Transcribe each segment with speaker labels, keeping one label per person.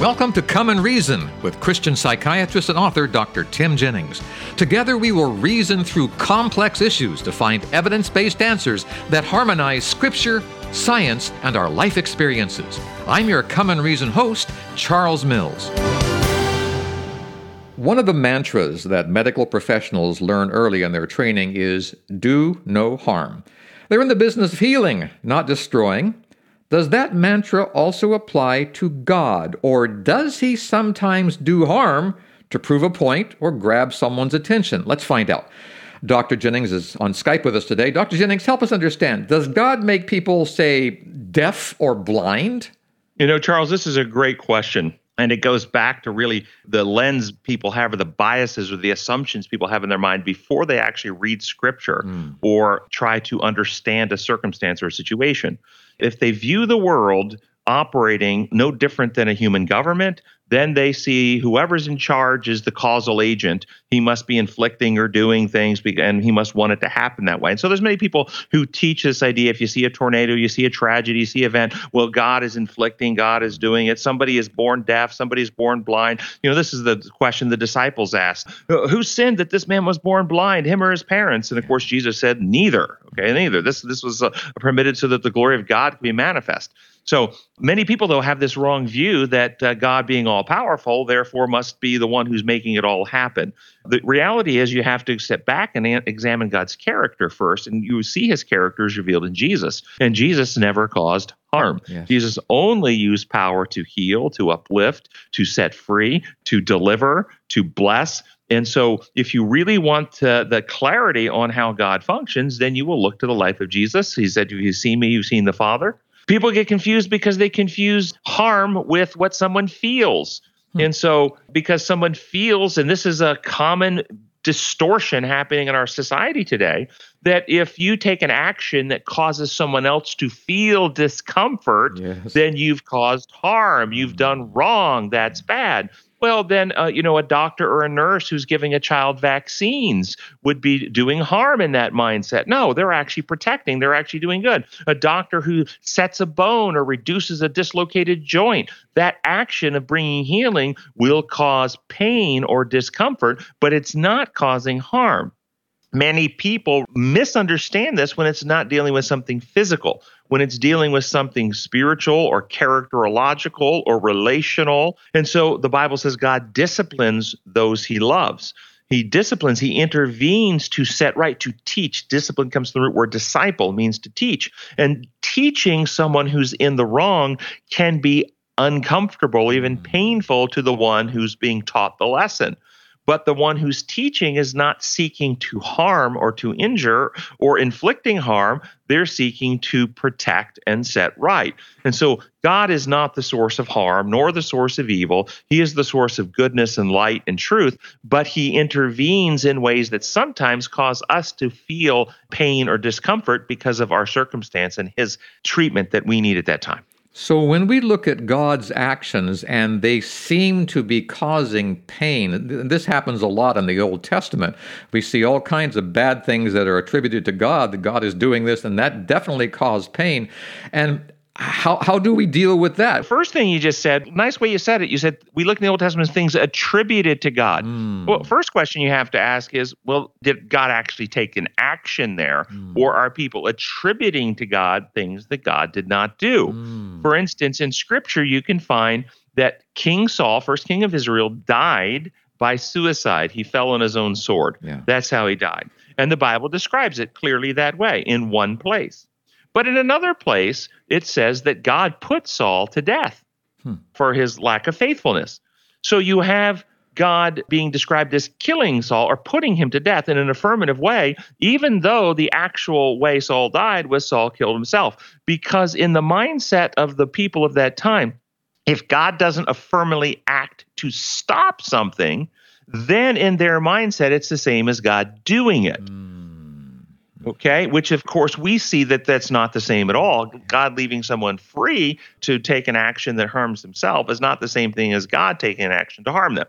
Speaker 1: Welcome to Come and Reason with Christian psychiatrist and author Dr. Tim Jennings. Together, we will reason through complex issues to find evidence based answers that harmonize Scripture, science, and our life experiences. I'm your Come and Reason host, Charles Mills. One of the mantras that medical professionals learn early in their training is do no harm. They're in the business of healing, not destroying. Does that mantra also apply to God, or does he sometimes do harm to prove a point or grab someone's attention? Let's find out. Dr. Jennings is on Skype with us today. Dr. Jennings, help us understand. Does God make people, say, deaf or blind?
Speaker 2: You know, Charles, this is a great question. And it goes back to really the lens people have or the biases or the assumptions people have in their mind before they actually read scripture mm. or try to understand a circumstance or a situation if they view the world operating no different than a human government, then they see whoever's in charge is the causal agent. He must be inflicting or doing things, and he must want it to happen that way. And so there's many people who teach this idea: if you see a tornado, you see a tragedy, you see an event, well, God is inflicting, God is doing it. Somebody is born deaf, somebody is born blind. You know, this is the question the disciples asked: Who sinned that this man was born blind, him or his parents? And of course, Jesus said, neither. Okay, neither. This this was uh, permitted so that the glory of God could be manifest. So many people, though, have this wrong view that uh, God, being all powerful, therefore must be the one who's making it all happen. The reality is, you have to step back and examine God's character first, and you see his character is revealed in Jesus. And Jesus never caused harm. Yes. Jesus only used power to heal, to uplift, to set free, to deliver, to bless. And so, if you really want to, the clarity on how God functions, then you will look to the life of Jesus. He said, If you've seen me, you've seen the Father. People get confused because they confuse harm with what someone feels. Hmm. And so, because someone feels, and this is a common distortion happening in our society today, that if you take an action that causes someone else to feel discomfort, yes. then you've caused harm, you've done wrong, that's bad. Well, then, uh, you know, a doctor or a nurse who's giving a child vaccines would be doing harm in that mindset. No, they're actually protecting, they're actually doing good. A doctor who sets a bone or reduces a dislocated joint, that action of bringing healing will cause pain or discomfort, but it's not causing harm. Many people misunderstand this when it's not dealing with something physical, when it's dealing with something spiritual or characterological or relational. And so the Bible says God disciplines those he loves. He disciplines, he intervenes to set right, to teach. Discipline comes from the root word disciple, means to teach. And teaching someone who's in the wrong can be uncomfortable, even hmm. painful to the one who's being taught the lesson but the one who's teaching is not seeking to harm or to injure or inflicting harm. They're seeking to protect and set right. And so God is not the source of harm nor the source of evil. He is the source of goodness and light and truth, but he intervenes in ways that sometimes cause us to feel pain or discomfort because of our circumstance and his treatment that we need at that time.
Speaker 1: So, when we look at God's actions and they seem to be causing pain, this happens a lot in the Old Testament. We see all kinds of bad things that are attributed to God, that God is doing this, and that definitely caused pain. And how how do we deal with that?
Speaker 2: First thing you just said, nice way you said it. You said we look in the Old Testament as things attributed to God. Mm. Well, first question you have to ask is, well, did God actually take an action there, mm. or are people attributing to God things that God did not do? Mm. For instance, in Scripture, you can find that King Saul, first king of Israel, died by suicide. He fell on his own sword. Yeah. That's how he died. And the Bible describes it clearly that way in one place. But in another place, it says that God put Saul to death hmm. for his lack of faithfulness. So you have God being described as killing Saul or putting him to death in an affirmative way, even though the actual way Saul died was Saul killed himself. Because in the mindset of the people of that time, if God doesn't affirmatively act to stop something, then in their mindset, it's the same as God doing it. Mm. Okay, which of course we see that that's not the same at all. God leaving someone free to take an action that harms himself is not the same thing as God taking an action to harm them.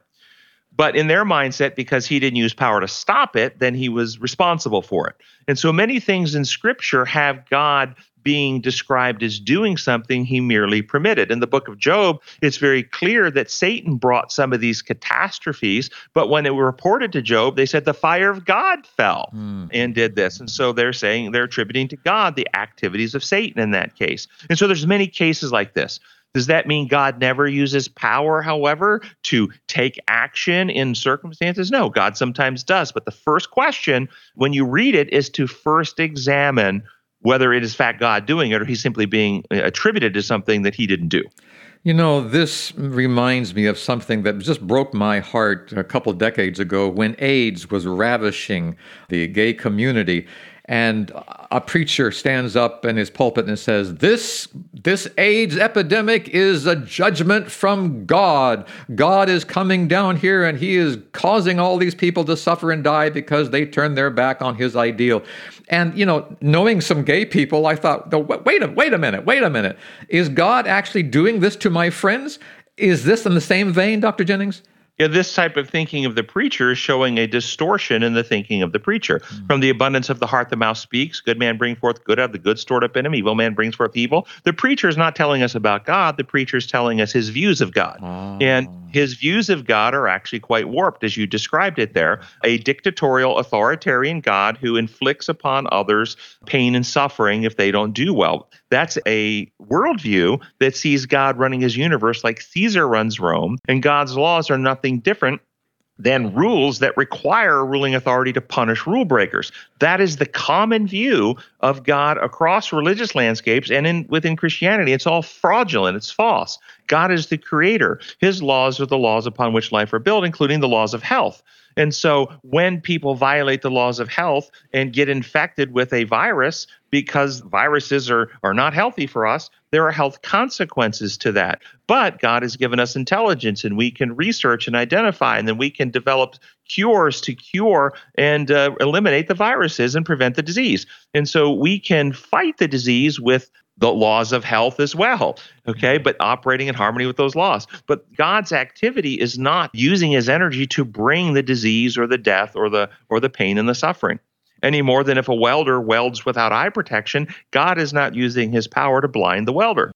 Speaker 2: But in their mindset, because he didn't use power to stop it, then he was responsible for it. And so many things in scripture have God being described as doing something he merely permitted. In the book of Job, it's very clear that Satan brought some of these catastrophes, but when it was reported to Job, they said the fire of God fell mm. and did this. And so they're saying they're attributing to God the activities of Satan in that case. And so there's many cases like this. Does that mean God never uses power, however, to take action in circumstances? No, God sometimes does. But the first question when you read it is to first examine whether it is fact God doing it or he's simply being uh, attributed to something that he didn't do.
Speaker 1: You know, this reminds me of something that just broke my heart a couple decades ago when AIDS was ravishing the gay community and a preacher stands up in his pulpit and says, "This this AIDS epidemic is a judgment from God. God is coming down here and he is causing all these people to suffer and die because they turned their back on his ideal." And you know, knowing some gay people, I thought, "Wait a wait a minute. Wait a minute. Is God actually doing this to my friends? Is this in the same vein, Dr. Jennings?"
Speaker 2: Yeah, this type of thinking of the preacher is showing a distortion in the thinking of the preacher. Mm-hmm. From the abundance of the heart, the mouth speaks. Good man bring forth good out of the good stored up in him. Evil man brings forth evil. The preacher is not telling us about God. The preacher is telling us his views of God. Oh. And his views of God are actually quite warped, as you described it there. A dictatorial, authoritarian God who inflicts upon others pain and suffering if they don't do well. That's a worldview that sees God running his universe like Caesar runs Rome, and God's laws are nothing different than rules that require a ruling authority to punish rule breakers. That is the common view of God across religious landscapes and in within Christianity. It's all fraudulent, it's false. God is the creator. His laws are the laws upon which life are built, including the laws of health. And so when people violate the laws of health and get infected with a virus because viruses are, are not healthy for us, there are health consequences to that. But God has given us intelligence and we can research and identify, and then we can develop cures to cure and uh, eliminate the viruses and prevent the disease. And so we can fight the disease with the laws of health as well. Okay, mm-hmm. but operating in harmony with those laws. But God's activity is not using his energy to bring the disease or the death or the or the pain and the suffering. Any more than if a welder welds without eye protection, God is not using his power to blind the welder.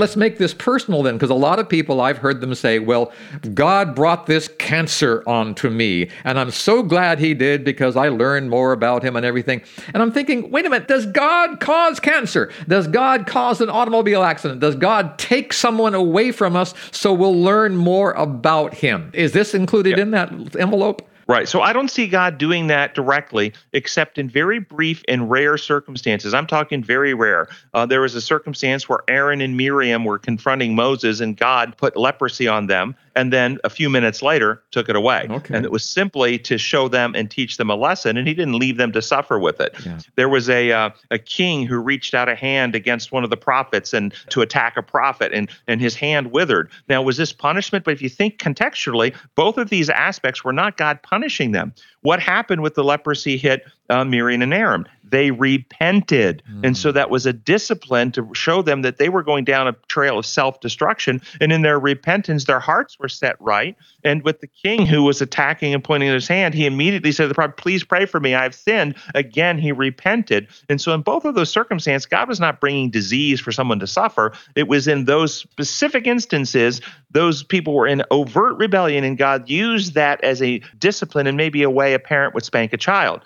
Speaker 1: Let's make this personal then, because a lot of people I've heard them say, well, God brought this cancer onto me, and I'm so glad he did because I learned more about him and everything. And I'm thinking, wait a minute, does God cause cancer? Does God cause an automobile accident? Does God take someone away from us so we'll learn more about him? Is this included yep. in that envelope?
Speaker 2: Right. So I don't see God doing that directly, except in very brief and rare circumstances. I'm talking very rare. Uh, there was a circumstance where Aaron and Miriam were confronting Moses, and God put leprosy on them and then a few minutes later took it away. Okay. And it was simply to show them and teach them a lesson, and he didn't leave them to suffer with it. Yeah. There was a uh, a king who reached out a hand against one of the prophets and to attack a prophet, and and his hand withered. Now, was this punishment? But if you think contextually, both of these aspects were not God punishing them. What happened with the leprosy hit uh, Miriam and Aaron? They repented. Mm. And so that was a discipline to show them that they were going down a trail of self destruction. And in their repentance, their hearts were set right. And with the king who was attacking and pointing his hand, he immediately said, "The prophet, Please pray for me. I've sinned. Again, he repented. And so in both of those circumstances, God was not bringing disease for someone to suffer. It was in those specific instances, those people were in overt rebellion, and God used that as a discipline and maybe a way a parent would spank a child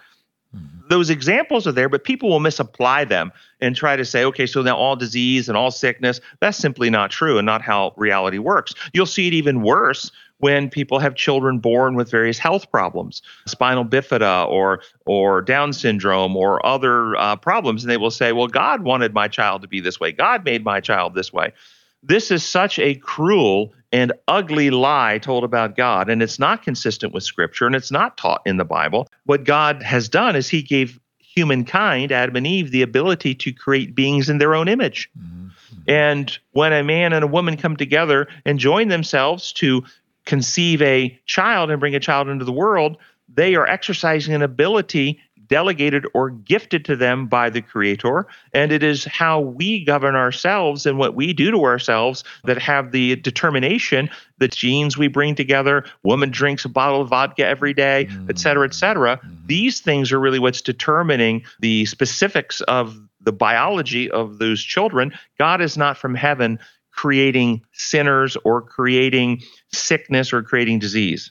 Speaker 2: those examples are there, but people will misapply them and try to say, okay, so now all disease and all sickness, that's simply not true and not how reality works. You'll see it even worse when people have children born with various health problems, spinal bifida or or Down syndrome or other uh, problems, and they will say, "Well, God wanted my child to be this way. God made my child this way." This is such a cruel and ugly lie told about God, and it's not consistent with Scripture, and it's not taught in the Bible. What God has done is He gave humankind, Adam and Eve, the ability to create beings in their own image. Mm-hmm. And when a man and a woman come together and join themselves to conceive a child and bring a child into the world, they are exercising an ability delegated or gifted to them by the Creator. And it is how we govern ourselves and what we do to ourselves that have the determination, the genes we bring together, woman drinks a bottle of vodka every day, mm. et cetera, et cetera. Mm. These things are really what's determining the specifics of the biology of those children. God is not from heaven creating sinners or creating sickness or creating disease.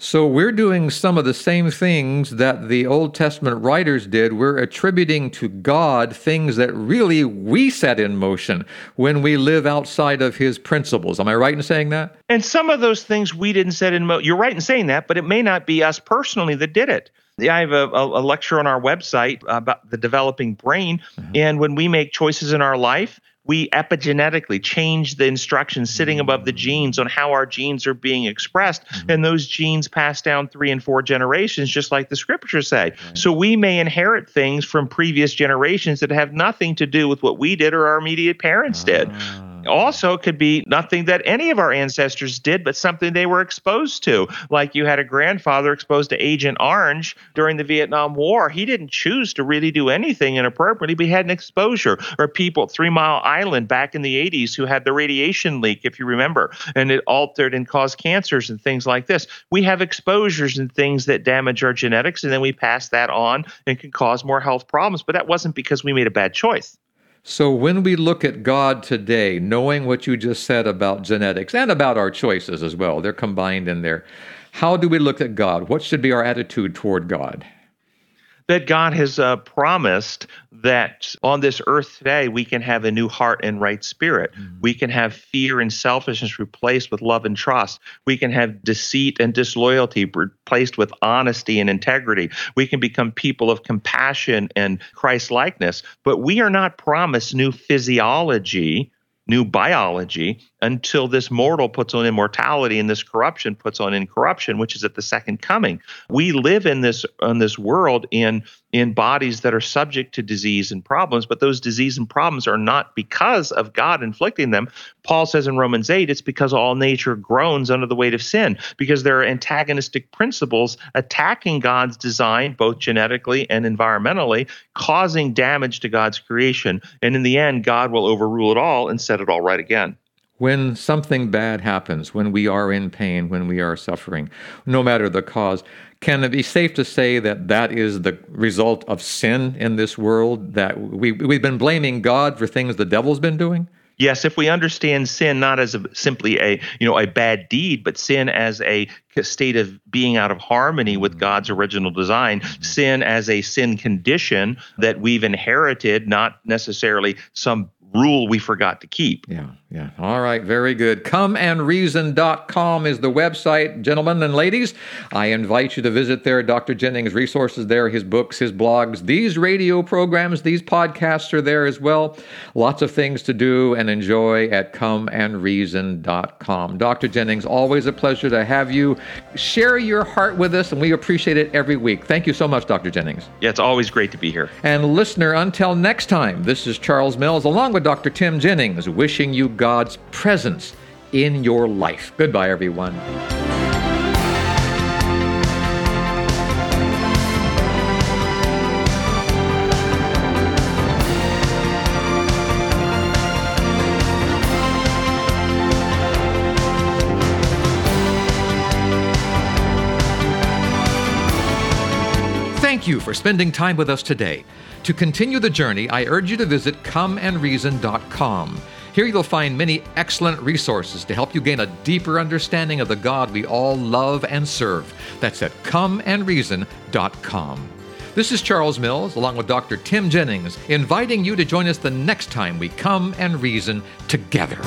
Speaker 1: So we're doing some of the same things that the Old Testament writers did. We're attributing to God things that really we set in motion when we live outside of his principles. Am I right in saying that?
Speaker 2: And some of those things we didn't set in motion. You're right in saying that, but it may not be us personally that did it. I have a, a, lecture on our website about the developing brain. Mm-hmm. And when we make choices in our life, we epigenetically change the instructions sitting above the genes on how our genes are being expressed. Mm-hmm. And those genes pass down three and four generations, just like the scriptures say. Right. So we may inherit things from previous generations that have nothing to do with what we did or our immediate parents did. Also could be nothing that any of our ancestors did, but something they were exposed to. Like you had a grandfather exposed to Agent Orange during the Vietnam War. He didn't choose to really do anything inappropriately, but he had an exposure. Or people at Three Mile Island back in the 80s who had the radiation leak, if you remember, and it altered and caused cancers and things like this. We have exposures and things that damage our genetics, and then we pass that on and can cause more health problems. But that wasn't because we made a bad choice.
Speaker 1: So, when we look at God today, knowing what you just said about genetics and about our choices as well, they're combined in there. How do we look at God? What should be our attitude toward God?
Speaker 2: That God has uh, promised that on this earth today we can have a new heart and right spirit. Mm-hmm. We can have fear and selfishness replaced with love and trust. We can have deceit and disloyalty replaced with honesty and integrity. We can become people of compassion and Christ likeness. But we are not promised new physiology new biology until this mortal puts on immortality and this corruption puts on incorruption, which is at the second coming. We live in this in this world in in bodies that are subject to disease and problems, but those disease and problems are not because of God inflicting them. Paul says in Romans 8, it's because all nature groans under the weight of sin, because there are antagonistic principles attacking God's design, both genetically and environmentally, causing damage to God's creation. And in the end, God will overrule it all and set it all right again
Speaker 1: when something bad happens, when we are in pain, when we are suffering, no matter the cause, can it be safe to say that that is the result of sin in this world? That we, we've been blaming God for things the devil's been doing?
Speaker 2: Yes, if we understand sin not as a, simply a you know a bad deed, but sin as a state of being out of harmony with mm-hmm. God's original design, sin as a sin condition that we've inherited, not necessarily some rule we forgot to keep.
Speaker 1: Yeah, yeah. All right, very good. Comeandreason.com is the website, gentlemen and ladies. I invite you to visit there. Dr. Jennings' resources there, his books, his blogs, these radio programs, these podcasts are there as well. Lots of things to do and enjoy at comeandreason.com. Dr. Jennings, always a pleasure to have you. Share your heart with us, and we appreciate it every week. Thank you so much, Dr. Jennings.
Speaker 2: Yeah, it's always great to be here.
Speaker 1: And listener, until next time, this is Charles Mills along with with Dr. Tim Jennings, wishing you God's presence in your life. Goodbye, everyone. Thank you for spending time with us today. To continue the journey, I urge you to visit comeandreason.com. Here you'll find many excellent resources to help you gain a deeper understanding of the God we all love and serve. That's at comeandreason.com. This is Charles Mills, along with Dr. Tim Jennings, inviting you to join us the next time we come and reason together.